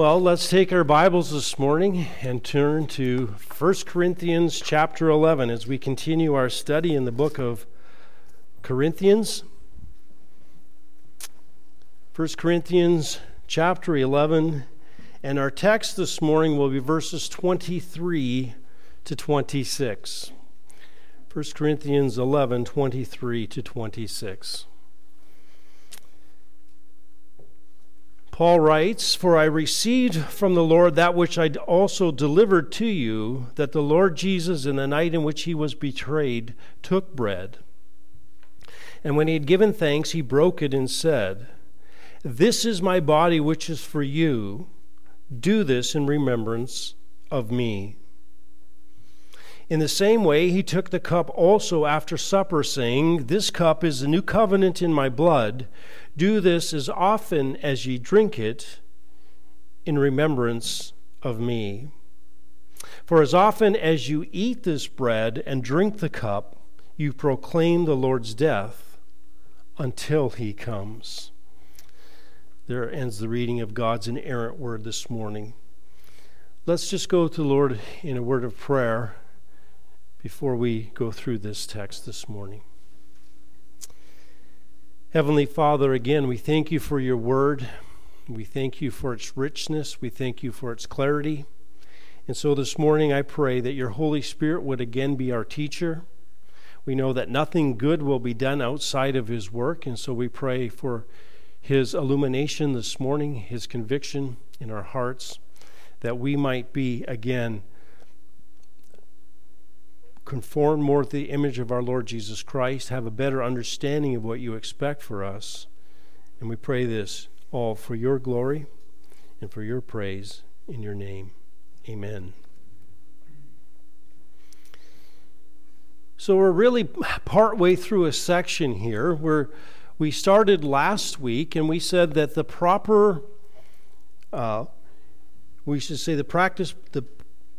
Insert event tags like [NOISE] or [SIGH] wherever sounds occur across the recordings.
Well, let's take our Bibles this morning and turn to 1 Corinthians chapter 11 as we continue our study in the book of Corinthians. 1 Corinthians chapter 11, and our text this morning will be verses 23 to 26. 1 Corinthians 11, 23 to 26. Paul writes, For I received from the Lord that which I also delivered to you, that the Lord Jesus, in the night in which he was betrayed, took bread. And when he had given thanks, he broke it and said, This is my body which is for you. Do this in remembrance of me. In the same way, he took the cup also after supper, saying, This cup is the new covenant in my blood. Do this as often as ye drink it in remembrance of me. For as often as you eat this bread and drink the cup, you proclaim the Lord's death until he comes. There ends the reading of God's inerrant word this morning. Let's just go to the Lord in a word of prayer before we go through this text this morning. Heavenly Father, again, we thank you for your word. We thank you for its richness. We thank you for its clarity. And so this morning, I pray that your Holy Spirit would again be our teacher. We know that nothing good will be done outside of his work. And so we pray for his illumination this morning, his conviction in our hearts, that we might be again conform more to the image of our Lord Jesus Christ, have a better understanding of what you expect for us. And we pray this all for your glory and for your praise in your name. Amen. So we're really partway through a section here where we started last week and we said that the proper, uh, we should say the practice, the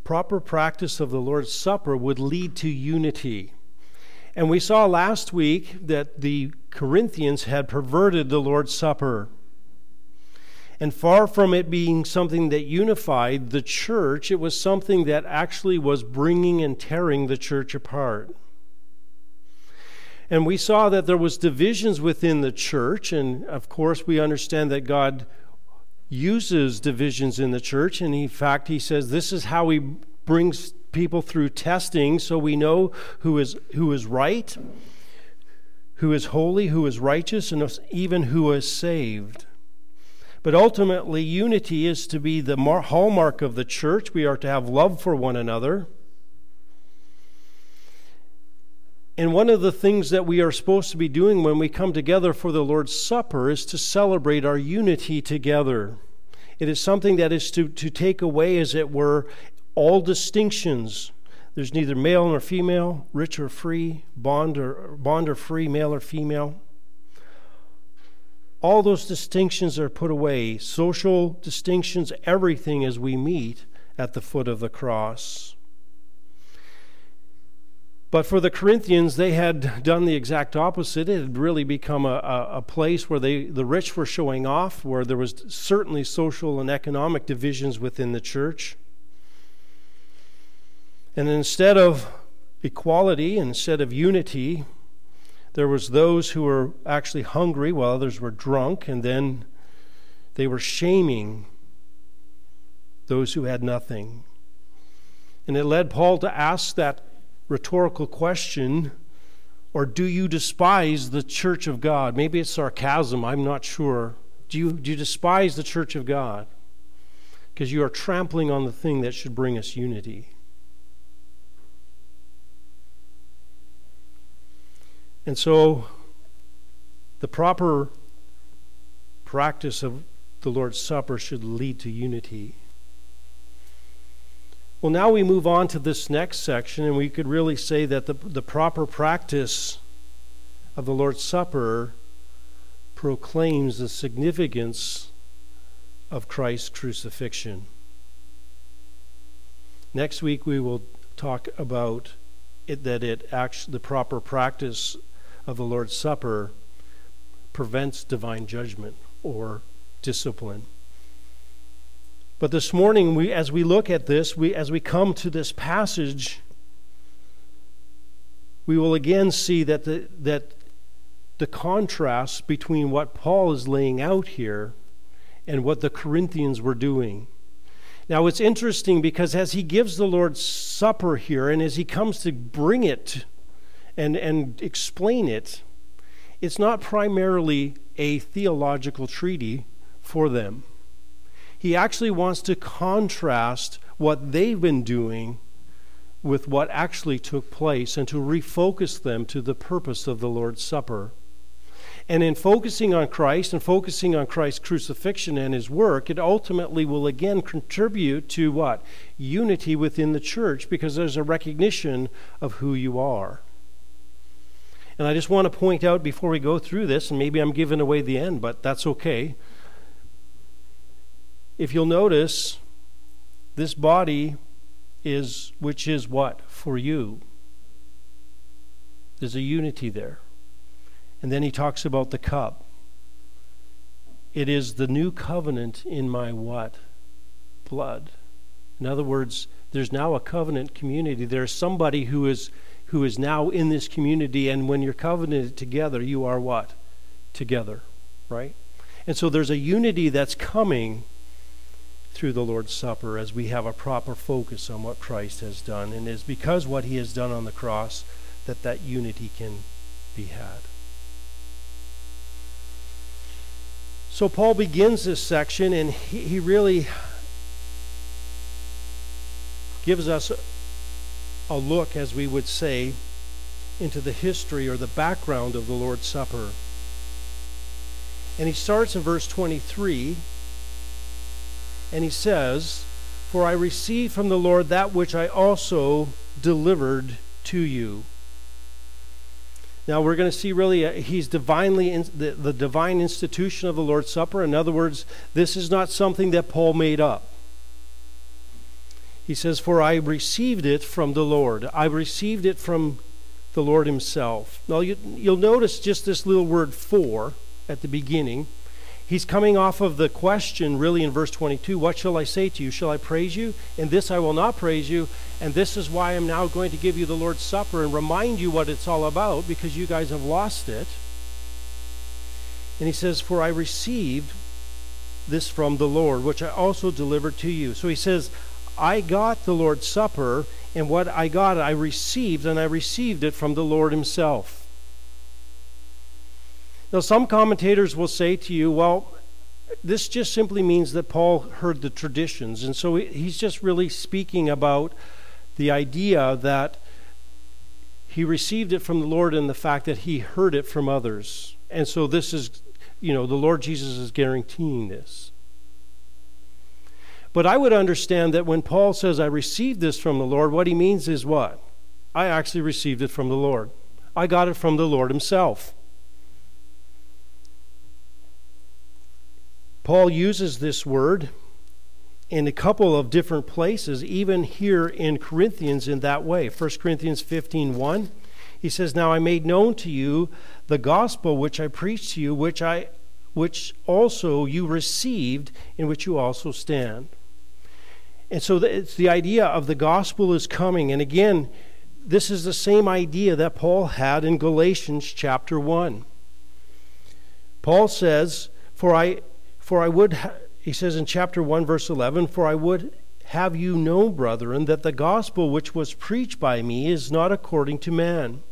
proper practice of the Lord's Supper would lead to unity. And we saw last week that the Corinthians had perverted the Lord's Supper. And far from it being something that unified the church, it was something that actually was bringing and tearing the church apart. And we saw that there was divisions within the church, and of course we understand that God uses divisions in the church. And in fact, he says this is how he brings people through testing so we know who is, who is right, who is holy, who is righteous, and even who is saved. But ultimately, unity is to be the hallmark of the church. We are to have love for one another. And one of the things that we are supposed to be doing when we come together for the Lord's Supper is to celebrate our unity together. It is something that is to, to take away, as it were, all distinctions. There's neither male nor female, rich or free, bond or, bond or free, male or female. All those distinctions are put away, social distinctions, everything as we meet at the foot of the cross. But for the Corinthians, they had done the exact opposite. It had really become a, a, place where they, the rich were showing off, where there was certainly social and economic divisions within the church. And instead of equality, instead of unity, there was those who were actually hungry while others were drunk, and then they were shaming those who had nothing. And it led Paul to ask that rhetorical question or do you despise the church of God? Maybe it's sarcasm, I'm not sure. Do you, do you despise the church of God? Because you are trampling on the thing that should bring us unity. And so, the proper practice of the Lord's Supper should lead to unity. Well, now we move on to this next section, and we could really say that the, the proper practice of the Lord's Supper proclaims the significance of Christ's crucifixion. Next week, we will talk about it, that it actually, the proper practice of the Lord's Supper prevents divine judgment or discipline. But this morning, we, as we look at this, we, as we come to this passage, we will again see that the, that the contrast between what Paul is laying out here and what the Corinthians were doing. Now, it's interesting because as he gives the Lord's Supper here and as he comes to bring it and, and explain it, it's not primarily a theological treaty for them. He actually wants to contrast what they've been doing with what actually took place and to refocus them to the purpose of the Lord's Supper. And in focusing on Christ and focusing on Christ's crucifixion and his work, it ultimately will again contribute to what? Unity within the church because there's a recognition of who you are. And I just want to point out before we go through this, and maybe I'm giving away the end, but that's okay. If you'll notice, this body is, which is what? For you. There's a unity there. And then he talks about the cup. It is the new covenant in my what? Blood. In other words, there's now a covenant community. There's somebody who is who is now in this community, and when you're covenanted together, you are what? Together, right? And so there's a unity that's coming through the Lord's Supper as we have a proper focus on what Christ has done. And it's because what he has done on the cross that that unity can be had. So Paul begins this section and he, he really gives us a look, as we would say, into the history or the background of the Lord's Supper. And he starts in verse 23, and he says, For I received from the Lord that which I also delivered to you. Now we're going to see really uh, he's divinely in, the, the divine institution of the Lord's Supper. In other words, this is not something that Paul made up. He says, For I received it from the Lord. I received it from the Lord Himself. Now, you, will notice just this little word for at the beginning. He's coming off of the question, really, in verse 22 What shall I say to you? Shall I praise you? In this I will not praise you. And this is why I'm now going to give you the Lord's Supper and remind you what it's all about because you guys have lost it. And he says, For I received this from the Lord, which I also delivered to you. So he says, I got the Lord's Supper, and what I got, I received, and I received it from the Lord Himself. Now, some commentators will say to you, well, this just simply means that Paul heard the traditions. And so he's just really speaking about the idea that he received it from the Lord and the fact that he heard it from others. And so this is, you know, the Lord Jesus is guaranteeing this. But I would understand that when Paul says, I received this from the Lord, what he means is what? I actually received it from the Lord. I got it from the Lord himself. Paul uses this word in a couple of different places, even here in Corinthians in that way. 1 Corinthians 15 1, he says, Now I made known to you the gospel which I preached to you, which I which also you received, in which you also stand. And so it's the idea of the gospel is coming. And again, this is the same idea that Paul had in Galatians chapter 1. Paul says, For I, for I would, ha-, he says in chapter 1, verse 11, For I would have you know, brethren, that the gospel which was preached by me is not according to man.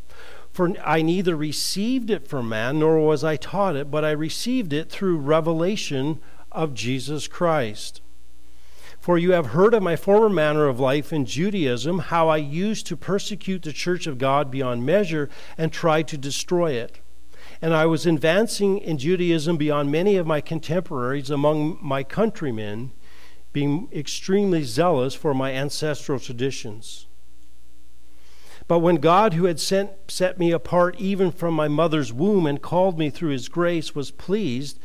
For I neither received it from man, nor was I taught it, but I received it through revelation of Jesus Christ. For you have heard of my former manner of life in Judaism, how I used to persecute the church of God beyond measure and tried to destroy it. And I was advancing in Judaism beyond many of my contemporaries among my countrymen, being extremely zealous for my ancestral traditions. But when God, who had sent, set me apart even from my mother's womb and called me through his grace, was pleased,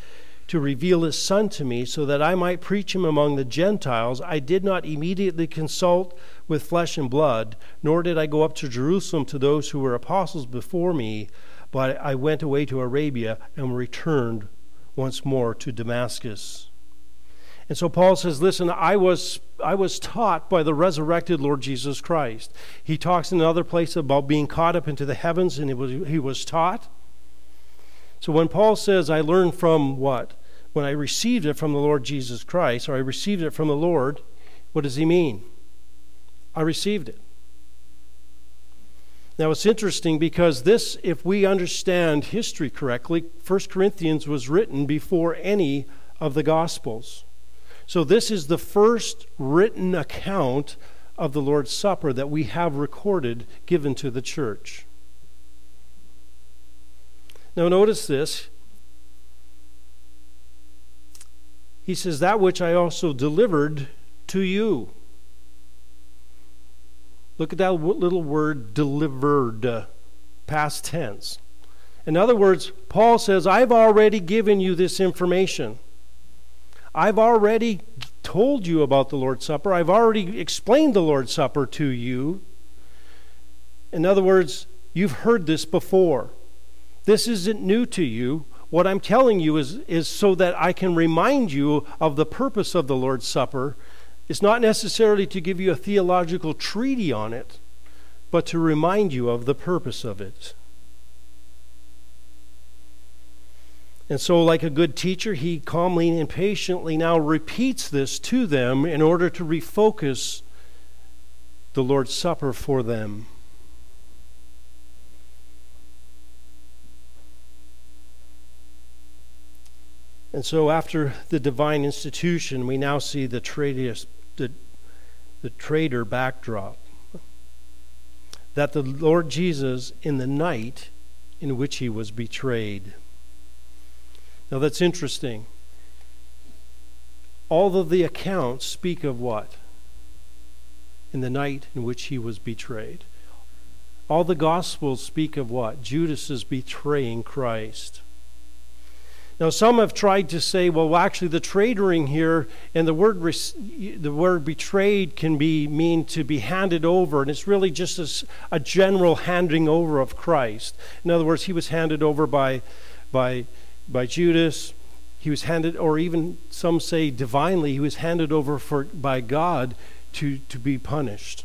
to reveal his Son to me, so that I might preach him among the Gentiles, I did not immediately consult with flesh and blood, nor did I go up to Jerusalem to those who were apostles before me, but I went away to Arabia and returned once more to Damascus. And so Paul says, Listen, I was, I was taught by the resurrected Lord Jesus Christ. He talks in another place about being caught up into the heavens, and he was, he was taught. So when Paul says, I learned from what? When I received it from the Lord Jesus Christ, or I received it from the Lord, what does he mean? I received it. Now it's interesting because this, if we understand history correctly, 1 Corinthians was written before any of the Gospels. So this is the first written account of the Lord's Supper that we have recorded given to the church. Now notice this. He says, That which I also delivered to you. Look at that little word delivered, uh, past tense. In other words, Paul says, I've already given you this information. I've already told you about the Lord's Supper. I've already explained the Lord's Supper to you. In other words, you've heard this before. This isn't new to you. What I'm telling you is, is so that I can remind you of the purpose of the Lord's Supper it's not necessarily to give you a theological treaty on it, but to remind you of the purpose of it. And so, like a good teacher, he calmly and patiently now repeats this to them in order to refocus the Lord's Supper for them. And so, after the divine institution, we now see the traitors the, the traitor backdrop. That the Lord Jesus, in the night in which he was betrayed. Now that's interesting. All of the accounts speak of what? In the night in which he was betrayed. All the Gospels speak of what? Judas is betraying Christ. Now, some have tried to say, well, actually, the traitoring here and the word the word betrayed can be mean to be handed over, and it's really just a, a general handing over of Christ. In other words, he was handed over by by by Judas. He was handed, or even some say divinely, he was handed over for by God to to be punished.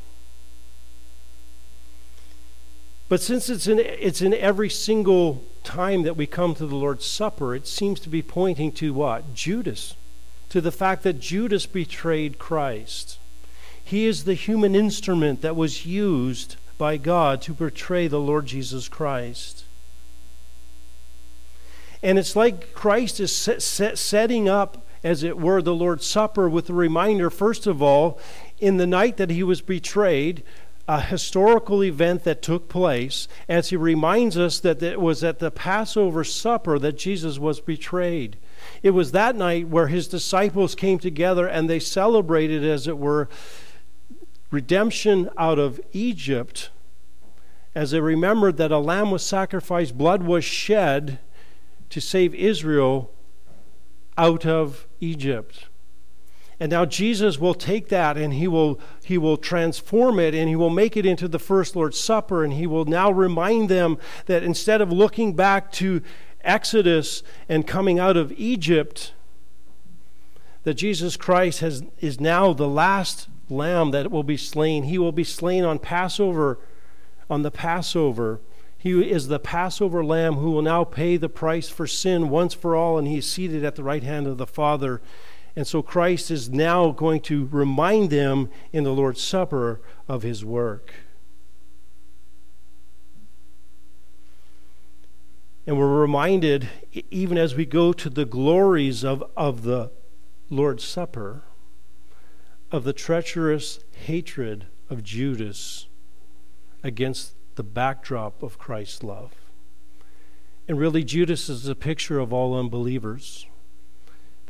But since it's in, it's in every single time that we come to the Lord's Supper, it seems to be pointing to what? Judas. To the fact that Judas betrayed Christ. He is the human instrument that was used by God to betray the Lord Jesus Christ. And it's like Christ is set, set, setting up, as it were, the Lord's Supper with a reminder, first of all, in the night that he was betrayed, a historical event that took place as he reminds us that it was at the Passover supper that Jesus was betrayed. It was that night where his disciples came together and they celebrated, as it were, redemption out of Egypt as they remembered that a lamb was sacrificed, blood was shed to save Israel out of Egypt. And now Jesus will take that and he will he will transform it and he will make it into the first Lord's Supper and he will now remind them that instead of looking back to Exodus and coming out of Egypt that Jesus Christ has is now the last lamb that will be slain. He will be slain on Passover on the Passover. He is the Passover lamb who will now pay the price for sin once for all, and he is seated at the right hand of the Father and so Christ is now going to remind them in the Lord's Supper of his work. And we're reminded, even as we go to the glories of, of the Lord's Supper, of the treacherous hatred of Judas against the backdrop of Christ's love. And really, Judas is a picture of all unbelievers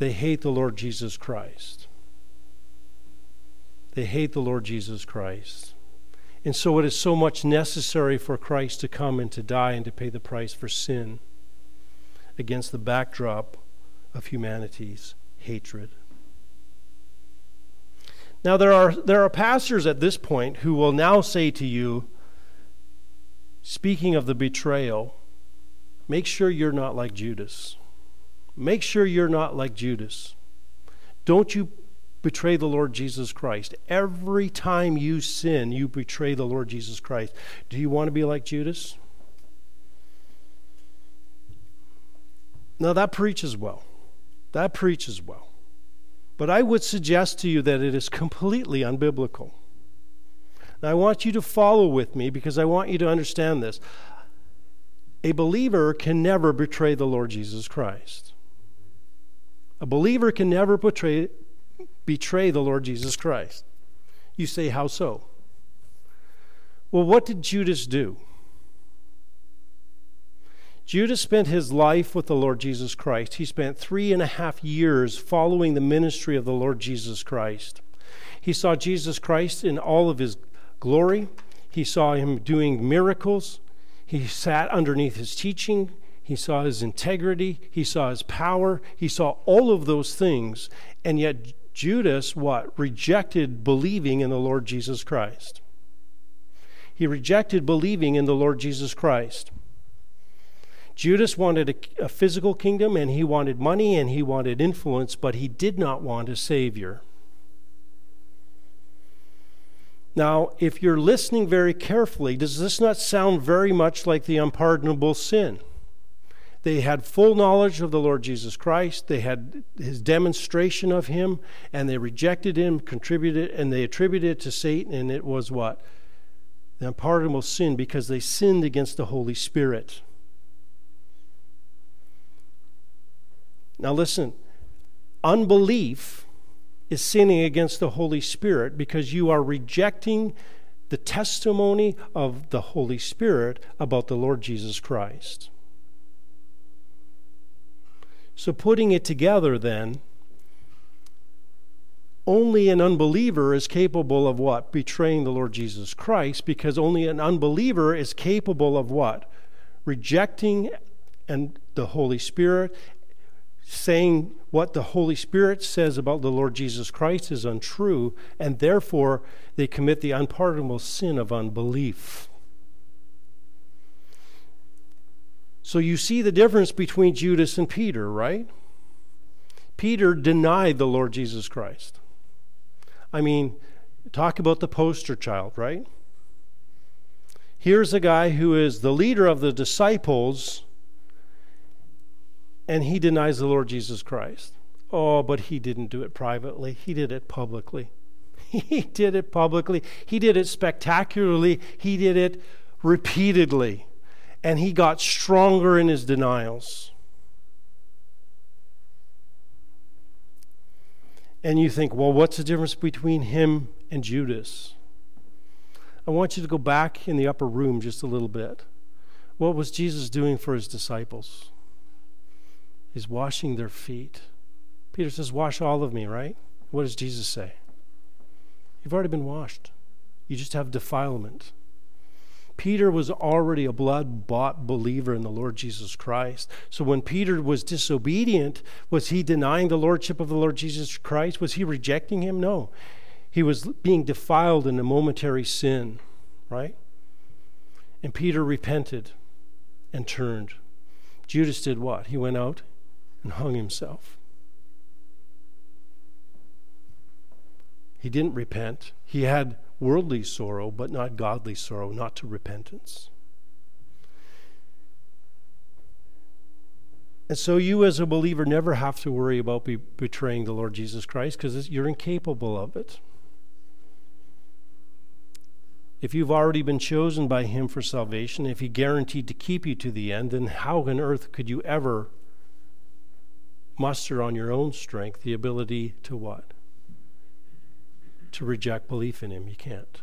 they hate the Lord Jesus Christ. They hate the Lord Jesus Christ. And so it is so much necessary for Christ to come and to die and to pay the price for sin against the backdrop of humanity's hatred. Now there are there are pastors at this point who will now say to you speaking of the betrayal make sure you're not like Judas. Make sure you're not like Judas. Don't you betray the Lord Jesus Christ. Every time you sin, you betray the Lord Jesus Christ. Do you want to be like Judas? Now, that preaches well. That preaches well. But I would suggest to you that it is completely unbiblical. Now, I want you to follow with me because I want you to understand this. A believer can never betray the Lord Jesus Christ. A believer can never betray, betray the Lord Jesus Christ. You say, How so? Well, what did Judas do? Judas spent his life with the Lord Jesus Christ. He spent three and a half years following the ministry of the Lord Jesus Christ. He saw Jesus Christ in all of his glory. He saw him doing miracles. He sat underneath his teaching. He saw his integrity. He saw his power. He saw all of those things. And yet, Judas, what? Rejected believing in the Lord Jesus Christ. He rejected believing in the Lord Jesus Christ. Judas wanted a, a, physical kingdom and he wanted money and he wanted influence, but he did not want a savior. Now, if you're listening very carefully, does this not sound very much like the unpardonable sin? They had full knowledge of the Lord Jesus Christ. They had his demonstration of him, and they rejected him, contributed, and they attributed it to Satan, and it was what? The unpardonable sin because they sinned against the Holy Spirit. Now, listen unbelief is sinning against the Holy Spirit because you are rejecting the testimony of the Holy Spirit about the Lord Jesus Christ. So, putting it together, then, only an unbeliever is capable of what? Betraying the Lord Jesus Christ, because only an unbeliever is capable of what? Rejecting and the Holy Spirit saying what the Holy Spirit says about the Lord Jesus Christ is untrue, and therefore they commit the unpardonable sin of unbelief. So you see the difference between Judas and Peter, right? Peter denied the Lord Jesus Christ. I mean, talk about the poster child, right? Here's a guy who is the leader of the disciples and he denies the Lord Jesus Christ. Oh, but he didn't do it privately, he did it publicly. [LAUGHS] He did it publicly, he did it spectacularly, he did it repeatedly, and he got stronger in his denials. And you think, well, what's the difference between him and Judas? I want you to go back in the upper room just a little bit. What was Jesus doing for his disciples? He's washing their feet. Peter says, Wash all of me, right? What does Jesus say? You've already been washed, you just have defilement. Peter was already a blood bought believer in the Lord Jesus Christ. So when Peter was disobedient, was he denying the lordship of the Lord Jesus Christ? Was he rejecting him? No. He was being defiled in a momentary sin, right? And Peter repented and turned. Judas did what? He went out and hung himself. He didn't repent. He had worldly sorrow, but not godly sorrow, not to repentance. And so, you as a believer never have to worry about be betraying the Lord Jesus Christ because you're incapable of it. If you've already been chosen by Him for salvation, if He guaranteed to keep you to the end, then how on earth could you ever muster on your own strength the ability to what? To reject belief in Him. You can't.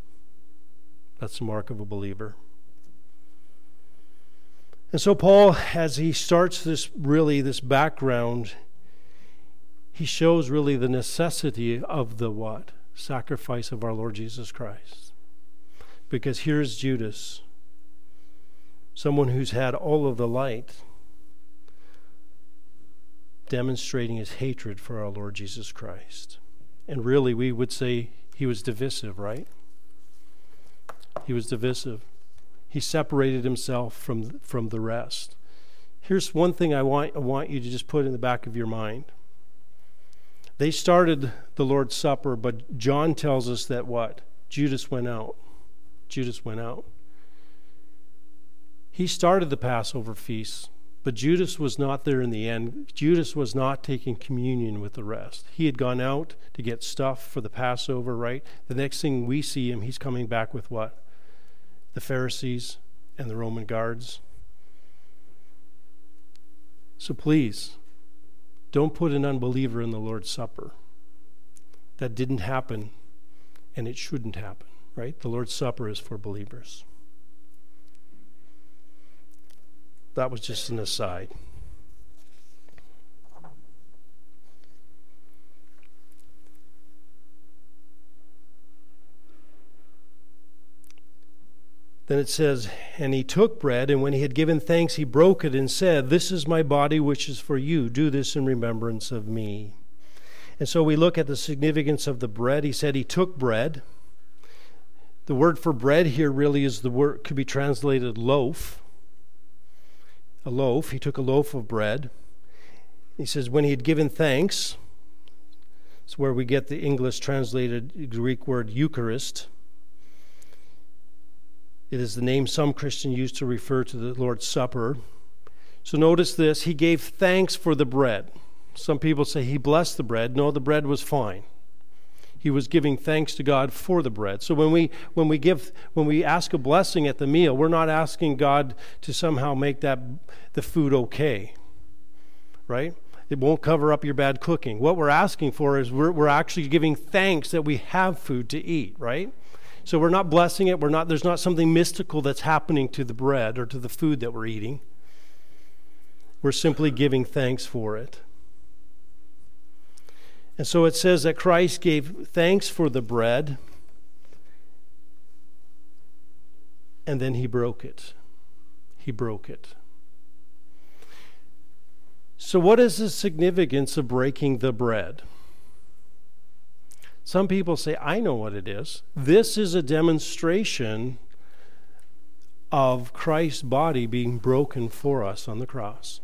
That's the mark of a believer. And so, Paul, as he starts this really, this background, he shows really the necessity of the what? Sacrifice of our Lord Jesus Christ. Because here's Judas, someone who's had all of the light demonstrating his hatred for our Lord Jesus Christ. And really, we would say he was divisive, right? He was divisive. He separated himself from, from the rest. Here's one thing I want, I want you to just put in the back of your mind They started the Lord's Supper, but John tells us that what? Judas went out. Judas went out. He started the Passover feast, but Judas was not there in the end. Judas was not taking communion with the rest. He had gone out to get stuff for the Passover, right? The next thing we see him, he's coming back with what? The Pharisees and the Roman guards. So please, don't put an unbeliever in the Lord's Supper. That didn't happen, and it shouldn't happen, right? The Lord's Supper is for believers. That was just an aside. Then it says, And he took bread, and when he had given thanks, he broke it and said, This is my body, which is for you. Do this in remembrance of me. And so we look at the significance of the bread. He said he took bread. The word for bread here really is the word, could be translated loaf. A loaf. He took a loaf of bread. He says, When he had given thanks, it's where we get the English translated Greek word Eucharist it is the name some Christians use to refer to the Lord's Supper. So notice this He gave thanks for the bread. Some people say He blessed the bread. No, the bread was fine. He was giving thanks to God for the bread. So when we when we give when we ask a blessing at the meal, we're not asking God to somehow make that the food okay. Right? It won't cover up your bad cooking. What we're asking for is we're, we're actually giving thanks that we have food to eat, right? So we're not blessing it. We're not, there's not something mystical that's happening to the bread or to the food that we're eating. We're simply giving thanks for it. And so it says that Christ gave thanks for the bread and then he broke it. He broke it. So, what is the significance of breaking the bread? Some people say, I know what it is. This is a demonstration of Christ's body being broken for us on the cross.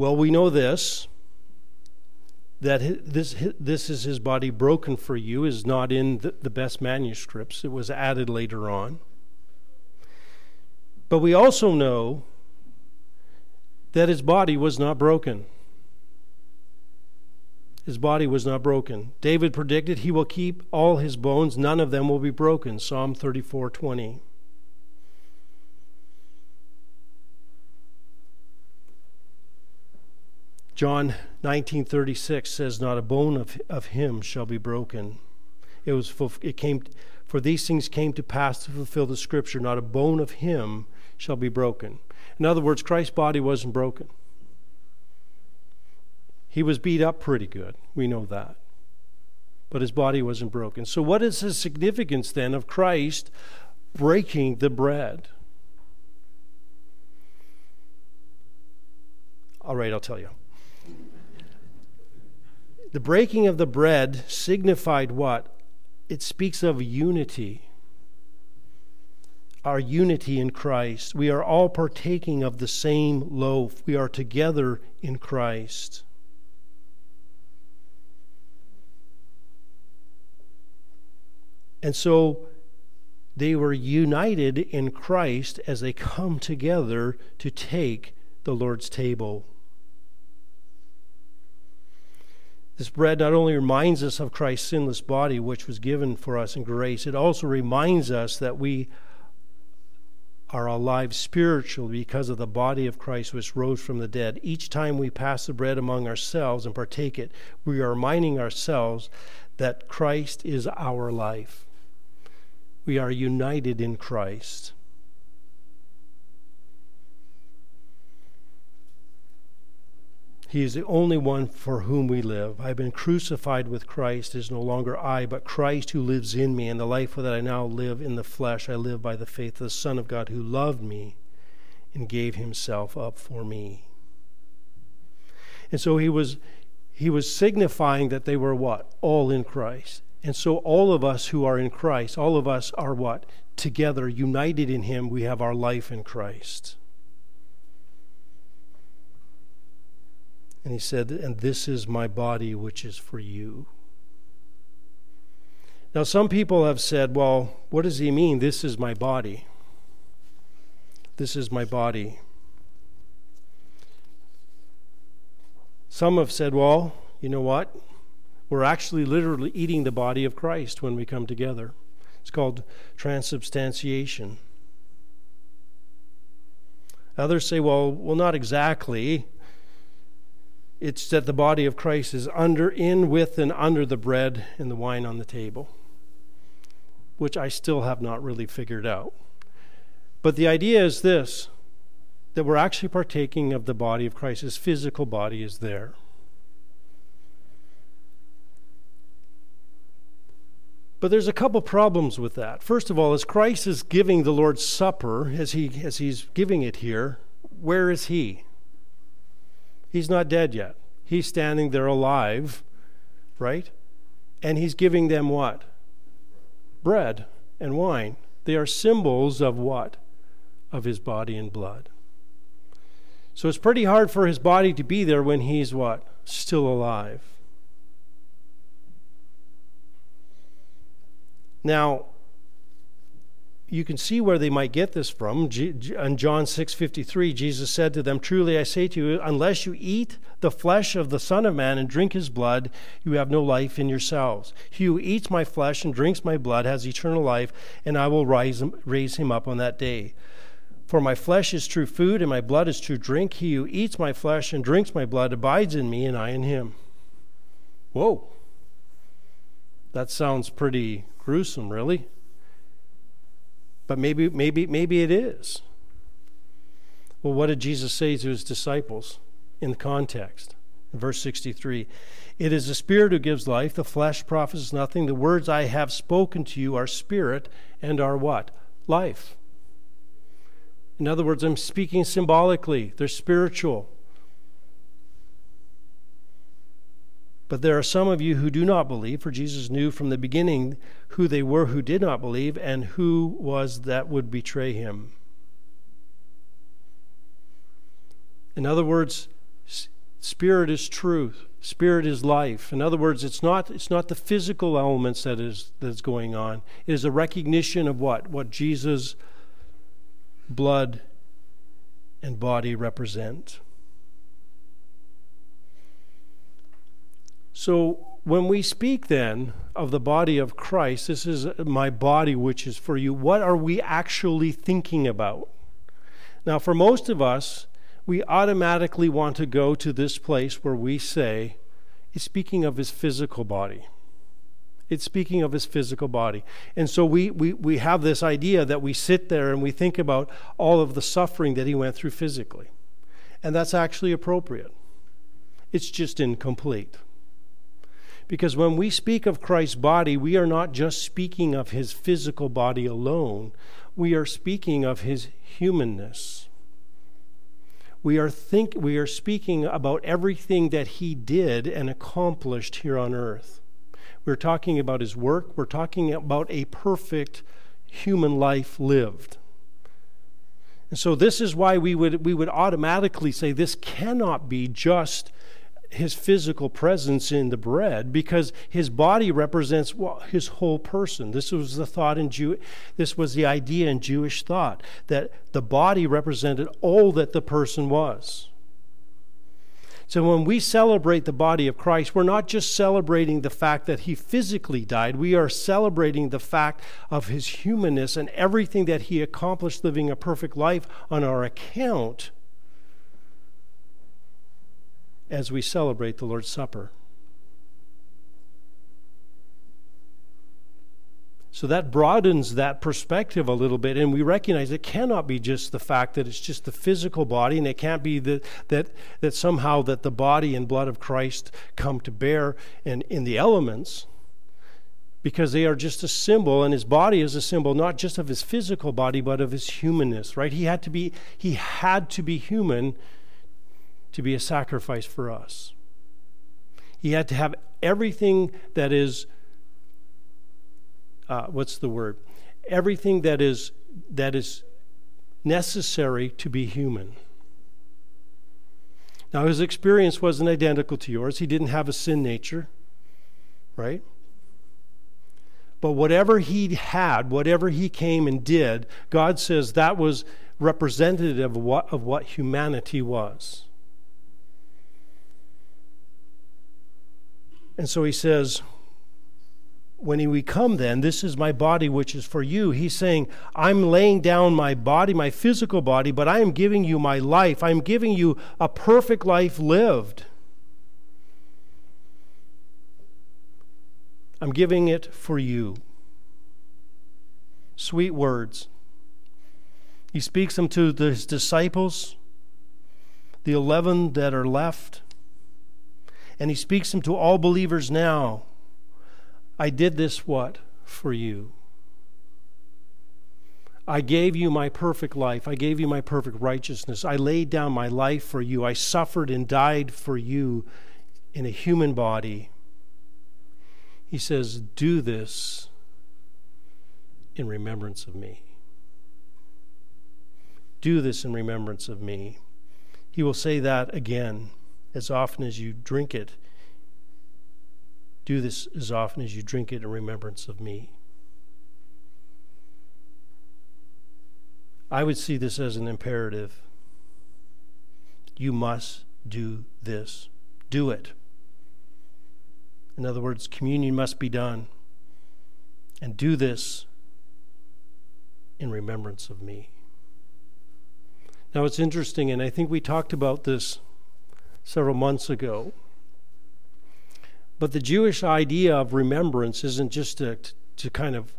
Well, we know this that this, this is his body broken for you is not in the, best manuscripts. It was added later on. But we also know that his body was not broken. His body was not broken. David predicted he will keep all his bones, none of them will be broken. Psalm 34:20. John 19:36 says not a bone of, of him shall be broken. It was it came for these things came to pass to fulfill the scripture not a bone of him shall be broken. In other words, Christ's body wasn't broken. He was beat up pretty good. We know that. But his body wasn't broken. So, what is the significance then of Christ breaking the bread? All right, I'll tell you. The breaking of the bread signified what? It speaks of unity. Our unity in Christ. We are all partaking of the same loaf. We are together in Christ. And so they were united in Christ as they come together to take the Lord's table. This bread not only reminds us of Christ's sinless body, which was given for us in grace, it also reminds us that we are alive spiritually because of the body of Christ which rose from the dead. Each time we pass the bread among ourselves and partake it, we are reminding ourselves that Christ is our life. We are united in Christ. He is the only one for whom we live. I have been crucified with Christ. It is no longer I, but Christ who lives in me. And the life that I now live in the flesh, I live by the faith of the Son of God who loved me and gave himself up for me. And so he was he was signifying that they were what? All in Christ. And so, all of us who are in Christ, all of us are what? Together, united in Him, we have our life in Christ. And he said, And this is my body, which is for you. Now, some people have said, Well, what does he mean? This is my body. This is my body. Some have said, Well, you know what? We're actually literally eating the body of Christ when we come together. It's called transubstantiation. Others say, well, well, not exactly. It's that the body of Christ is under, in, with, and under the bread and the wine on the table, which I still have not really figured out. But the idea is this that we're actually partaking of the body of Christ. His physical body is there. But there's a couple problems with that. First of all, as Christ is giving the Lord's Supper, as, he, as he's giving it here, where is he? He's not dead yet. He's standing there alive, right? And he's giving them what? Bread and wine. They are symbols of what? Of his body and blood. So it's pretty hard for his body to be there when he's what? Still alive. Now, you can see where they might get this from. In John 6:53, Jesus said to them, "Truly I say to you, unless you eat the flesh of the Son of Man and drink his blood, you have no life in yourselves. He who eats my flesh and drinks my blood has eternal life, and I will rise, raise him up on that day." For my flesh is true food, and my blood is true drink. He who eats my flesh and drinks my blood abides in me, and I in him. Whoa. That sounds pretty gruesome, really. But maybe, maybe, maybe it is. Well, what did Jesus say to his disciples in the context? Verse 63 It is the Spirit who gives life, the flesh profits nothing. The words I have spoken to you are spirit and are what? Life. In other words, I'm speaking symbolically, they're spiritual. But there are some of you who do not believe, for Jesus knew from the beginning who they were who did not believe and who was that would betray him. In other words, spirit is truth. Spirit is life. In other words, it's not, it's not the physical elements that is that's going on. It is a recognition of what? What Jesus' blood and body represent. So when we speak then of the body of Christ, this is my body which is for you, what are we actually thinking about? Now, for most of us, we automatically want to go to this place where we say, it's speaking of his physical body. It's speaking of his physical body. And so we, we, we have this idea that we sit there and we think about all of the suffering that he went through physically. And that's actually appropriate. It's just incomplete. Because when we speak of Christ's body, we are not just speaking of his physical body alone, we are speaking of his humanness. We are, think, we are speaking about everything that he did and accomplished here on earth. We're talking about his work, we're talking about a perfect human life lived. And so this is why we would we would automatically say this cannot be just his physical presence in the bread because his body represents well, his whole person. This was the thought in Jew this was the idea in Jewish thought that the body represented all that the person was. So when we celebrate the body of Christ, we're not just celebrating the fact that he physically died, we are celebrating the fact of his humanness and everything that he accomplished living a perfect life on our account as we celebrate the Lord's Supper. So that broadens that perspective a little bit, and we recognize it cannot be just the fact that it's just the physical body, and it can't be that that that somehow that the body and blood of Christ come to bear in, in the elements, because they are just a symbol, and his body is a symbol not just of his physical body, but of his humanness. Right? He had to be he had to be human to be a sacrifice for us. He had to have everything that is, uh, what's the word? Everything that is that is necessary to be human. Now, his experience wasn't identical to yours. He didn't have a sin nature, right? But whatever he had, whatever he came and did, God says that was representative of what, of what humanity was. And so he says, when we come then, this is my body which is for you. He's saying, I'm laying down my body, my physical body, but I am giving you my life. I'm giving you a perfect life lived. I'm giving it for you. Sweet words. He speaks them to his disciples, the 11 that are left, and he speaks them to all believers now I did this what? For you. I gave you my perfect life. I gave you my perfect righteousness. I laid down my life for you. I suffered and died for you in a human body. He says, Do this in remembrance of me. Do this in remembrance of me. He will say that again as often as you drink it do this as often as you drink it in remembrance of me. I would see this as an imperative. You must do this. Do it. In other words, communion must be done. And do this in remembrance of me. Now, it's interesting, and I think we talked about this several months ago. But the Jewish idea of remembrance isn't just to, to kind of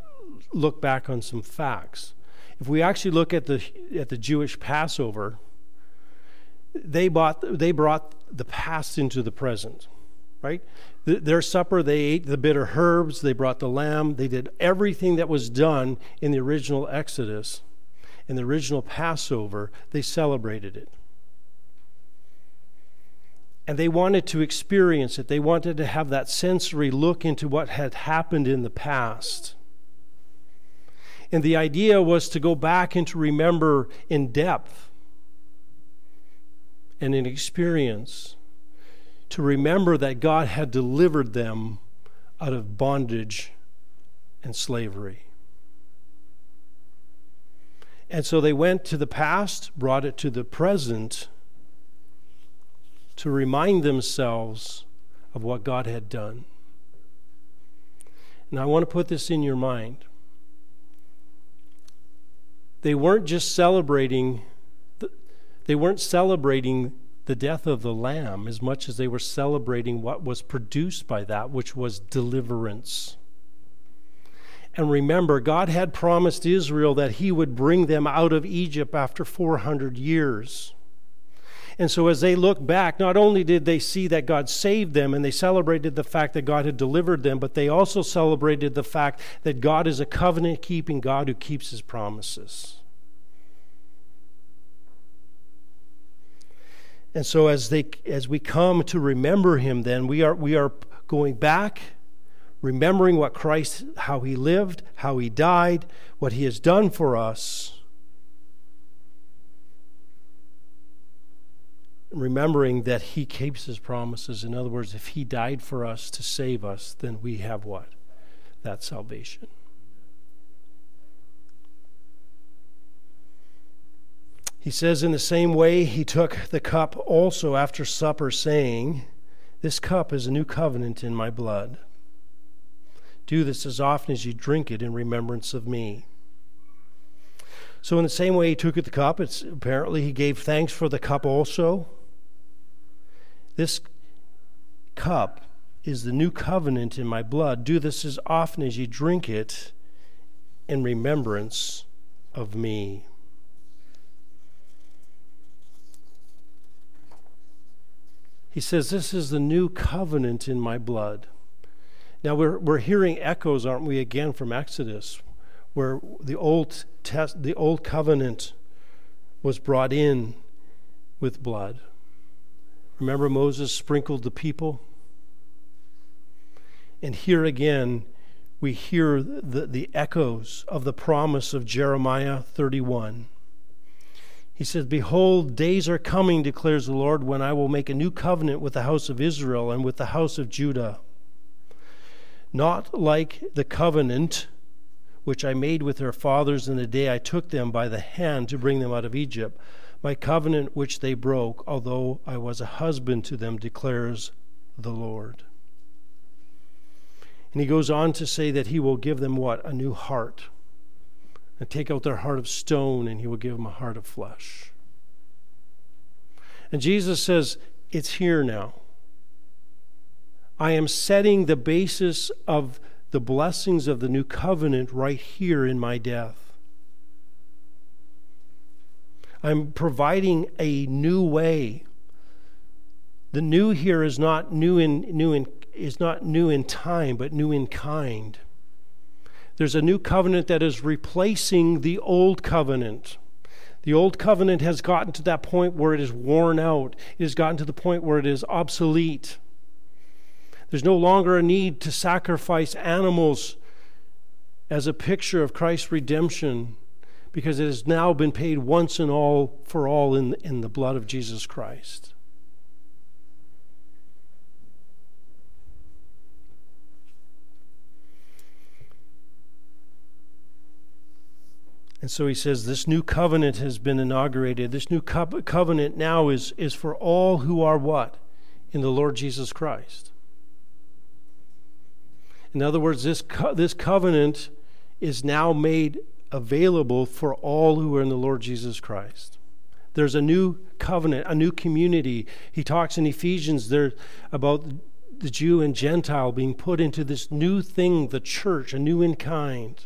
look back on some facts. If we actually look at the, at the Jewish Passover, they, bought, they brought the past into the present, right? The, their supper, they ate the bitter herbs, they brought the lamb, they did everything that was done in the original Exodus, in the original Passover, they celebrated it and they wanted to experience it. They wanted to have that sensory look into what had happened in the past. And the idea was to go back and to remember in depth and in experience, to remember that God had delivered them out of bondage and slavery. And so they went to the past, brought it to the present to remind themselves of what God had done. And I want to put this in your mind. They weren't just celebrating they weren't celebrating the death of the lamb as much as they were celebrating what was produced by that, which was deliverance. And remember, God had promised Israel that He would bring them out of Egypt after 400 years. And so, as they look back, not only did they see that God saved them and they celebrated the fact that God had delivered them, but they also celebrated the fact that God is a covenant keeping God who keeps his promises. And so, as, they, as we come to remember him, then we are, we are going back, remembering what Christ, how he lived, how he died, what he has done for us remembering that he keeps his promises. In other words, if he died for us to save us, then we have what? That salvation. He says, in the same way, he took the cup also after supper, saying, This cup is a new covenant in my blood. Do this as often as you drink it in remembrance of me. So, in the same way he took the cup, it's apparently he gave thanks for the cup also. This cup is the new covenant in my blood. Do this as often as you drink it in remembrance of me. He says, This is the new covenant in my blood. Now we're, we're hearing echoes, aren't we, again from Exodus, where the old, test, the old covenant was brought in with blood. Remember, Moses sprinkled the people? And here again, we hear the, the echoes of the promise of Jeremiah 31. He says, Behold, days are coming, declares the Lord, when I will make a new covenant with the house of Israel and with the house of Judah. Not like the covenant which I made with their fathers in the day I took them by the hand to bring them out of Egypt, my covenant which they broke, although I was a husband to them, declares the Lord. And he goes on to say that he will give them what? A new heart. And take out their heart of stone, and he will give them a heart of flesh. And Jesus says, It's here now. I am setting the basis of the blessings of the new covenant right here in my death. I'm providing a new way. The new here is not new in new in is not new in time, but new in kind. There's a new covenant that is replacing the old covenant. The old covenant has gotten to that point where it is worn out. It has gotten to the point where it is obsolete. There's no longer a need to sacrifice animals as a picture of Christ's redemption because it has now been paid once and all for all in, in the blood of Jesus Christ. And so he says, This new covenant has been inaugurated. This new co- covenant now is, is for all who are what? In the Lord Jesus Christ. In other words, this, co- this covenant is now made available for all who are in the Lord Jesus Christ. There's a new covenant, a new community. He talks in Ephesians there about the Jew and Gentile being put into this new thing, the church, a new in kind.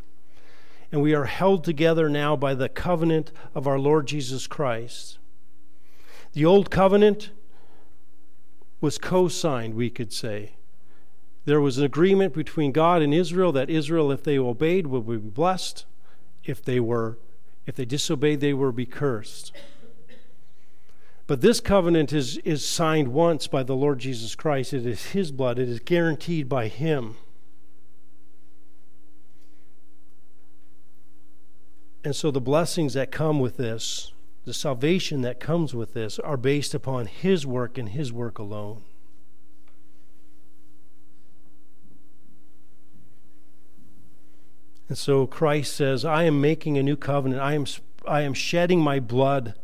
And we are held together now by the covenant of our Lord Jesus Christ. The old covenant was co signed, we could say. There was an agreement between God and Israel that Israel, if they obeyed, would be blessed. If they were, if they disobeyed, they were be cursed. But this covenant is, is signed once by the Lord Jesus Christ. It is His blood, it is guaranteed by Him. And so the blessings that come with this, the salvation that comes with this, are based upon His work and His work alone. And so Christ says, I am making a new covenant. I am, I am shedding my blood.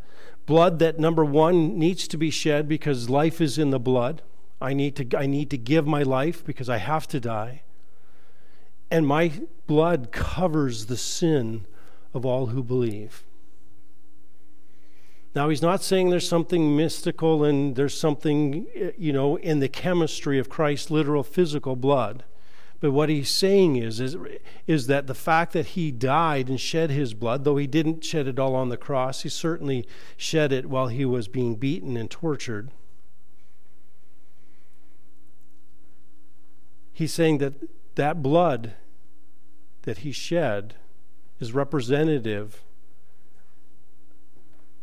Blood that, number one, needs to be shed because life is in the blood. I need to, I need to give my life because I have to die. And my blood covers the sin of all who believe. Now, he's not saying there's something mystical and there's something, eh, you know, in the chemistry of Christ's literal physical blood. But what he's saying is, is, is that the fact that he died and shed his blood, though he didn't shed it all on the cross, he certainly shed it while he was being beaten and tortured. He's saying that that blood that he shed is representative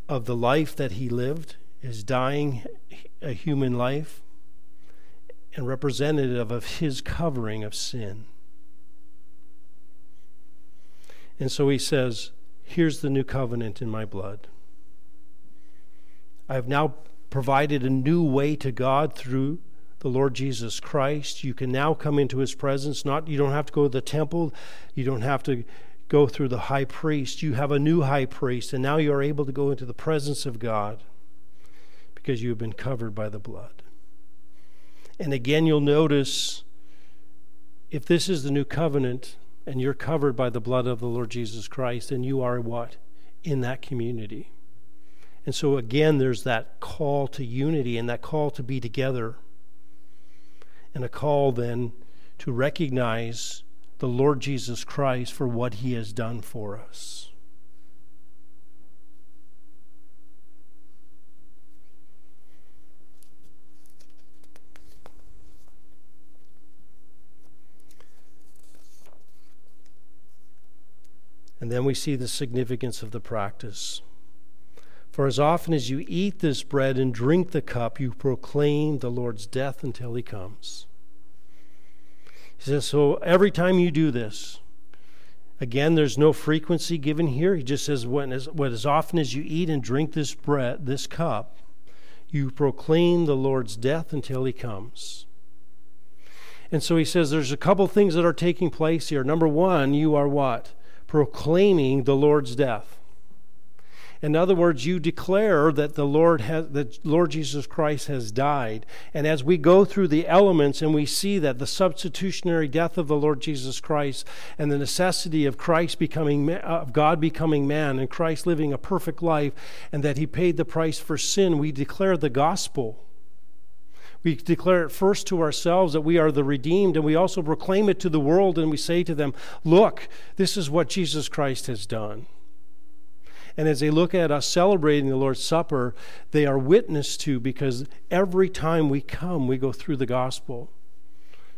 of the life that he lived, his dying a human life and representative of his covering of sin. And so he says, Here's the new covenant in my blood. I have now provided a new way to God through the Lord Jesus Christ. You can now come into his presence. Not you don't have to go to the temple, you don't have to go through the high priest. You have a new high priest, and now you are able to go into the presence of God because you have been covered by the blood. And again, you'll notice if this is the new covenant and you're covered by the blood of the Lord Jesus Christ, then you are what? In that community. And so, again, there's that call to unity and that call to be together, and a call then to recognize the Lord Jesus Christ for what he has done for us. And then we see the significance of the practice. For as often as you eat this bread and drink the cup, you proclaim the Lord's death until he comes. He says, So every time you do this, Again, there's no frequency given here. He just says, when as, as often as you eat and drink this bread, this cup, you proclaim the Lord's death until he comes. And so he says there's a couple things that are taking place here. Number one, you are what? Proclaiming the Lord's death. In other words, you declare that the Lord has that Lord Jesus Christ has died. And as we go through the elements and we see that the substitutionary death of the Lord Jesus Christ and the necessity of Christ becoming of God becoming man and Christ living a perfect life and that he paid the price for sin, we declare the gospel. We declare it first to ourselves that we are the redeemed, and we also proclaim it to the world, and we say to them, Look, this is what Jesus Christ has done. And as they look at us celebrating the Lord's Supper, they are witness to because every time we come, we go through the gospel.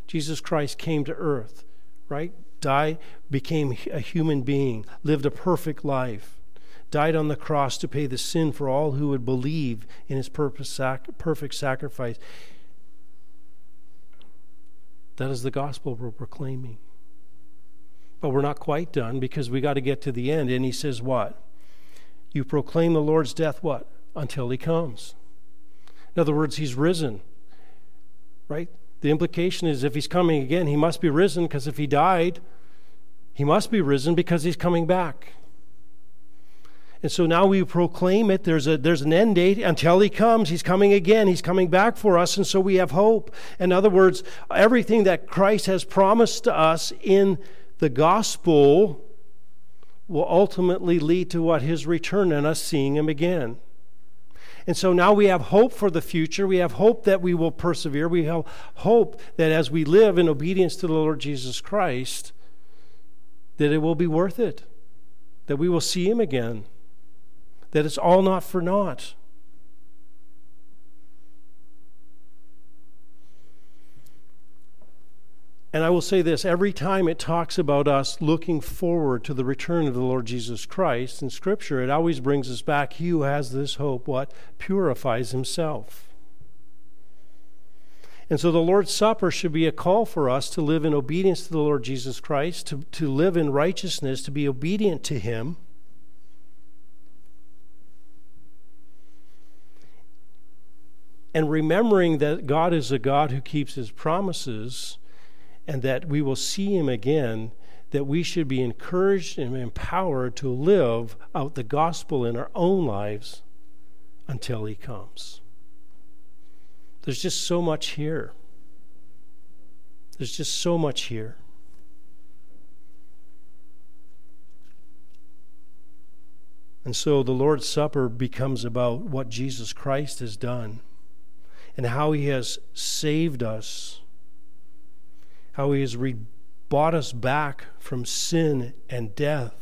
Jesus Christ came to earth, right? Died, became a human being, lived a perfect life, died on the cross to pay the sin for all who would believe in his perfect sacrifice. That is the gospel we're proclaiming. But we're not quite done because we got to get to the end. And he says, What? You proclaim the Lord's death what? Until he comes. In other words, he's risen. Right? The implication is if he's coming again, he must be risen because if he died, he must be risen because he's coming back. And so now we proclaim it. There's, a, there's an end date until he comes. He's coming again. He's coming back for us. And so we have hope. In other words, everything that Christ has promised to us in the gospel will ultimately lead to what his return and us seeing him again. And so now we have hope for the future. We have hope that we will persevere. We have hope that as we live in obedience to the Lord Jesus Christ, that it will be worth it, that we will see him again, that it's all not for naught. And I will say this every time it talks about us looking forward to the return of the Lord Jesus Christ in Scripture, it always brings us back. He who has this hope, what? Purifies himself. And so the Lord's Supper should be a call for us to live in obedience to the Lord Jesus Christ, to, to live in righteousness, to be obedient to Him. And remembering that God is a God who keeps His promises and that we will see him again, that we should be encouraged and empowered to live out the gospel in our own lives until he comes. There's just so much here. There's just so much here. And so the Lord's Supper becomes about what Jesus Christ has done and how he has saved us how he has re- bought us back from sin and death.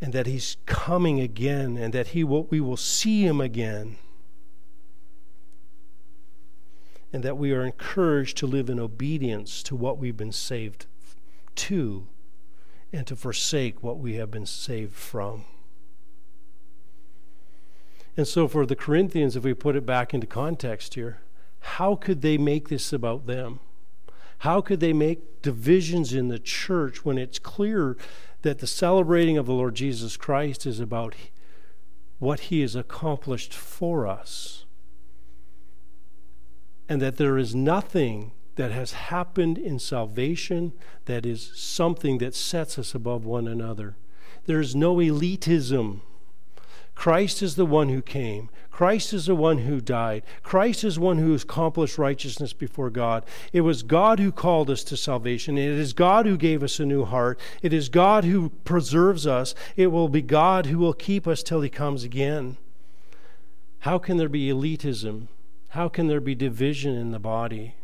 And that he's coming again, and that he will, we will see him again. And that we are encouraged to live in obedience to what we've been saved to, and to forsake what we have been saved from. And so, for the Corinthians, if we put it back into context here, how could they make this about them? How could they make divisions in the church when it's clear that the celebrating of the Lord Jesus Christ is about what he has accomplished for us? And that there is nothing that has happened in salvation that is something that sets us above one another. There is no elitism Christ is the one who came. Christ is the one who died. Christ is one who accomplished righteousness before God. It was God who called us to salvation. It is God who gave us a new heart. It is God who preserves us. It will be God who will keep us till He comes again. How can there be elitism? How can there be division in the body?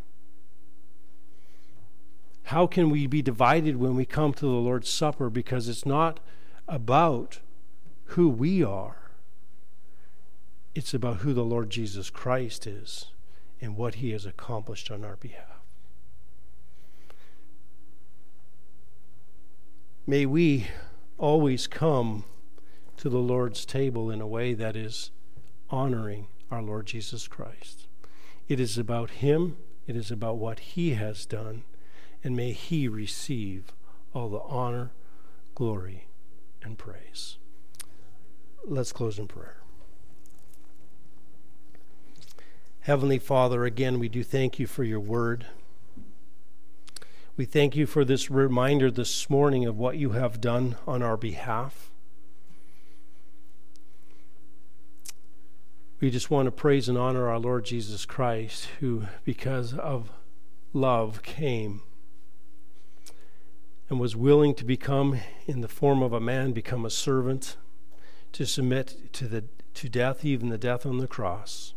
How can we be divided when we come to the Lord's Supper? Because it's not about who we are it's about who the Lord Jesus Christ is and what he has accomplished on our behalf. May we always come to the Lord's table in a way that is honoring our Lord Jesus Christ. It is about him, it is about what he has done, and may he receive all the honor, glory, and praise. Let's close in prayer. Heavenly Father, again, we do thank you for your word. We thank you for this reminder this morning of what you have done on our behalf. We just want to praise and honor our Lord Jesus Christ, who, because of love, came and was willing to become, in the form of a man, become a servant, to submit to, the, to death, even the death on the cross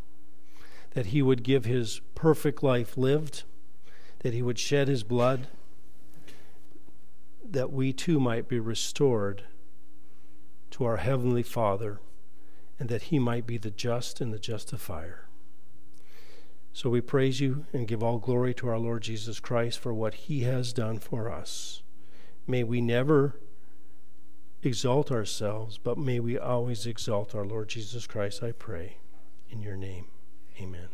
that he would give his perfect life lived, that he would shed his blood, that we too might be restored to our Heavenly Father, and that he might be the just and the justifier. So we praise you and give all glory to our Lord Jesus Christ for what he has done for us. May we never exalt ourselves, but may we always exalt our Lord Jesus Christ, I pray, in your name. Amen.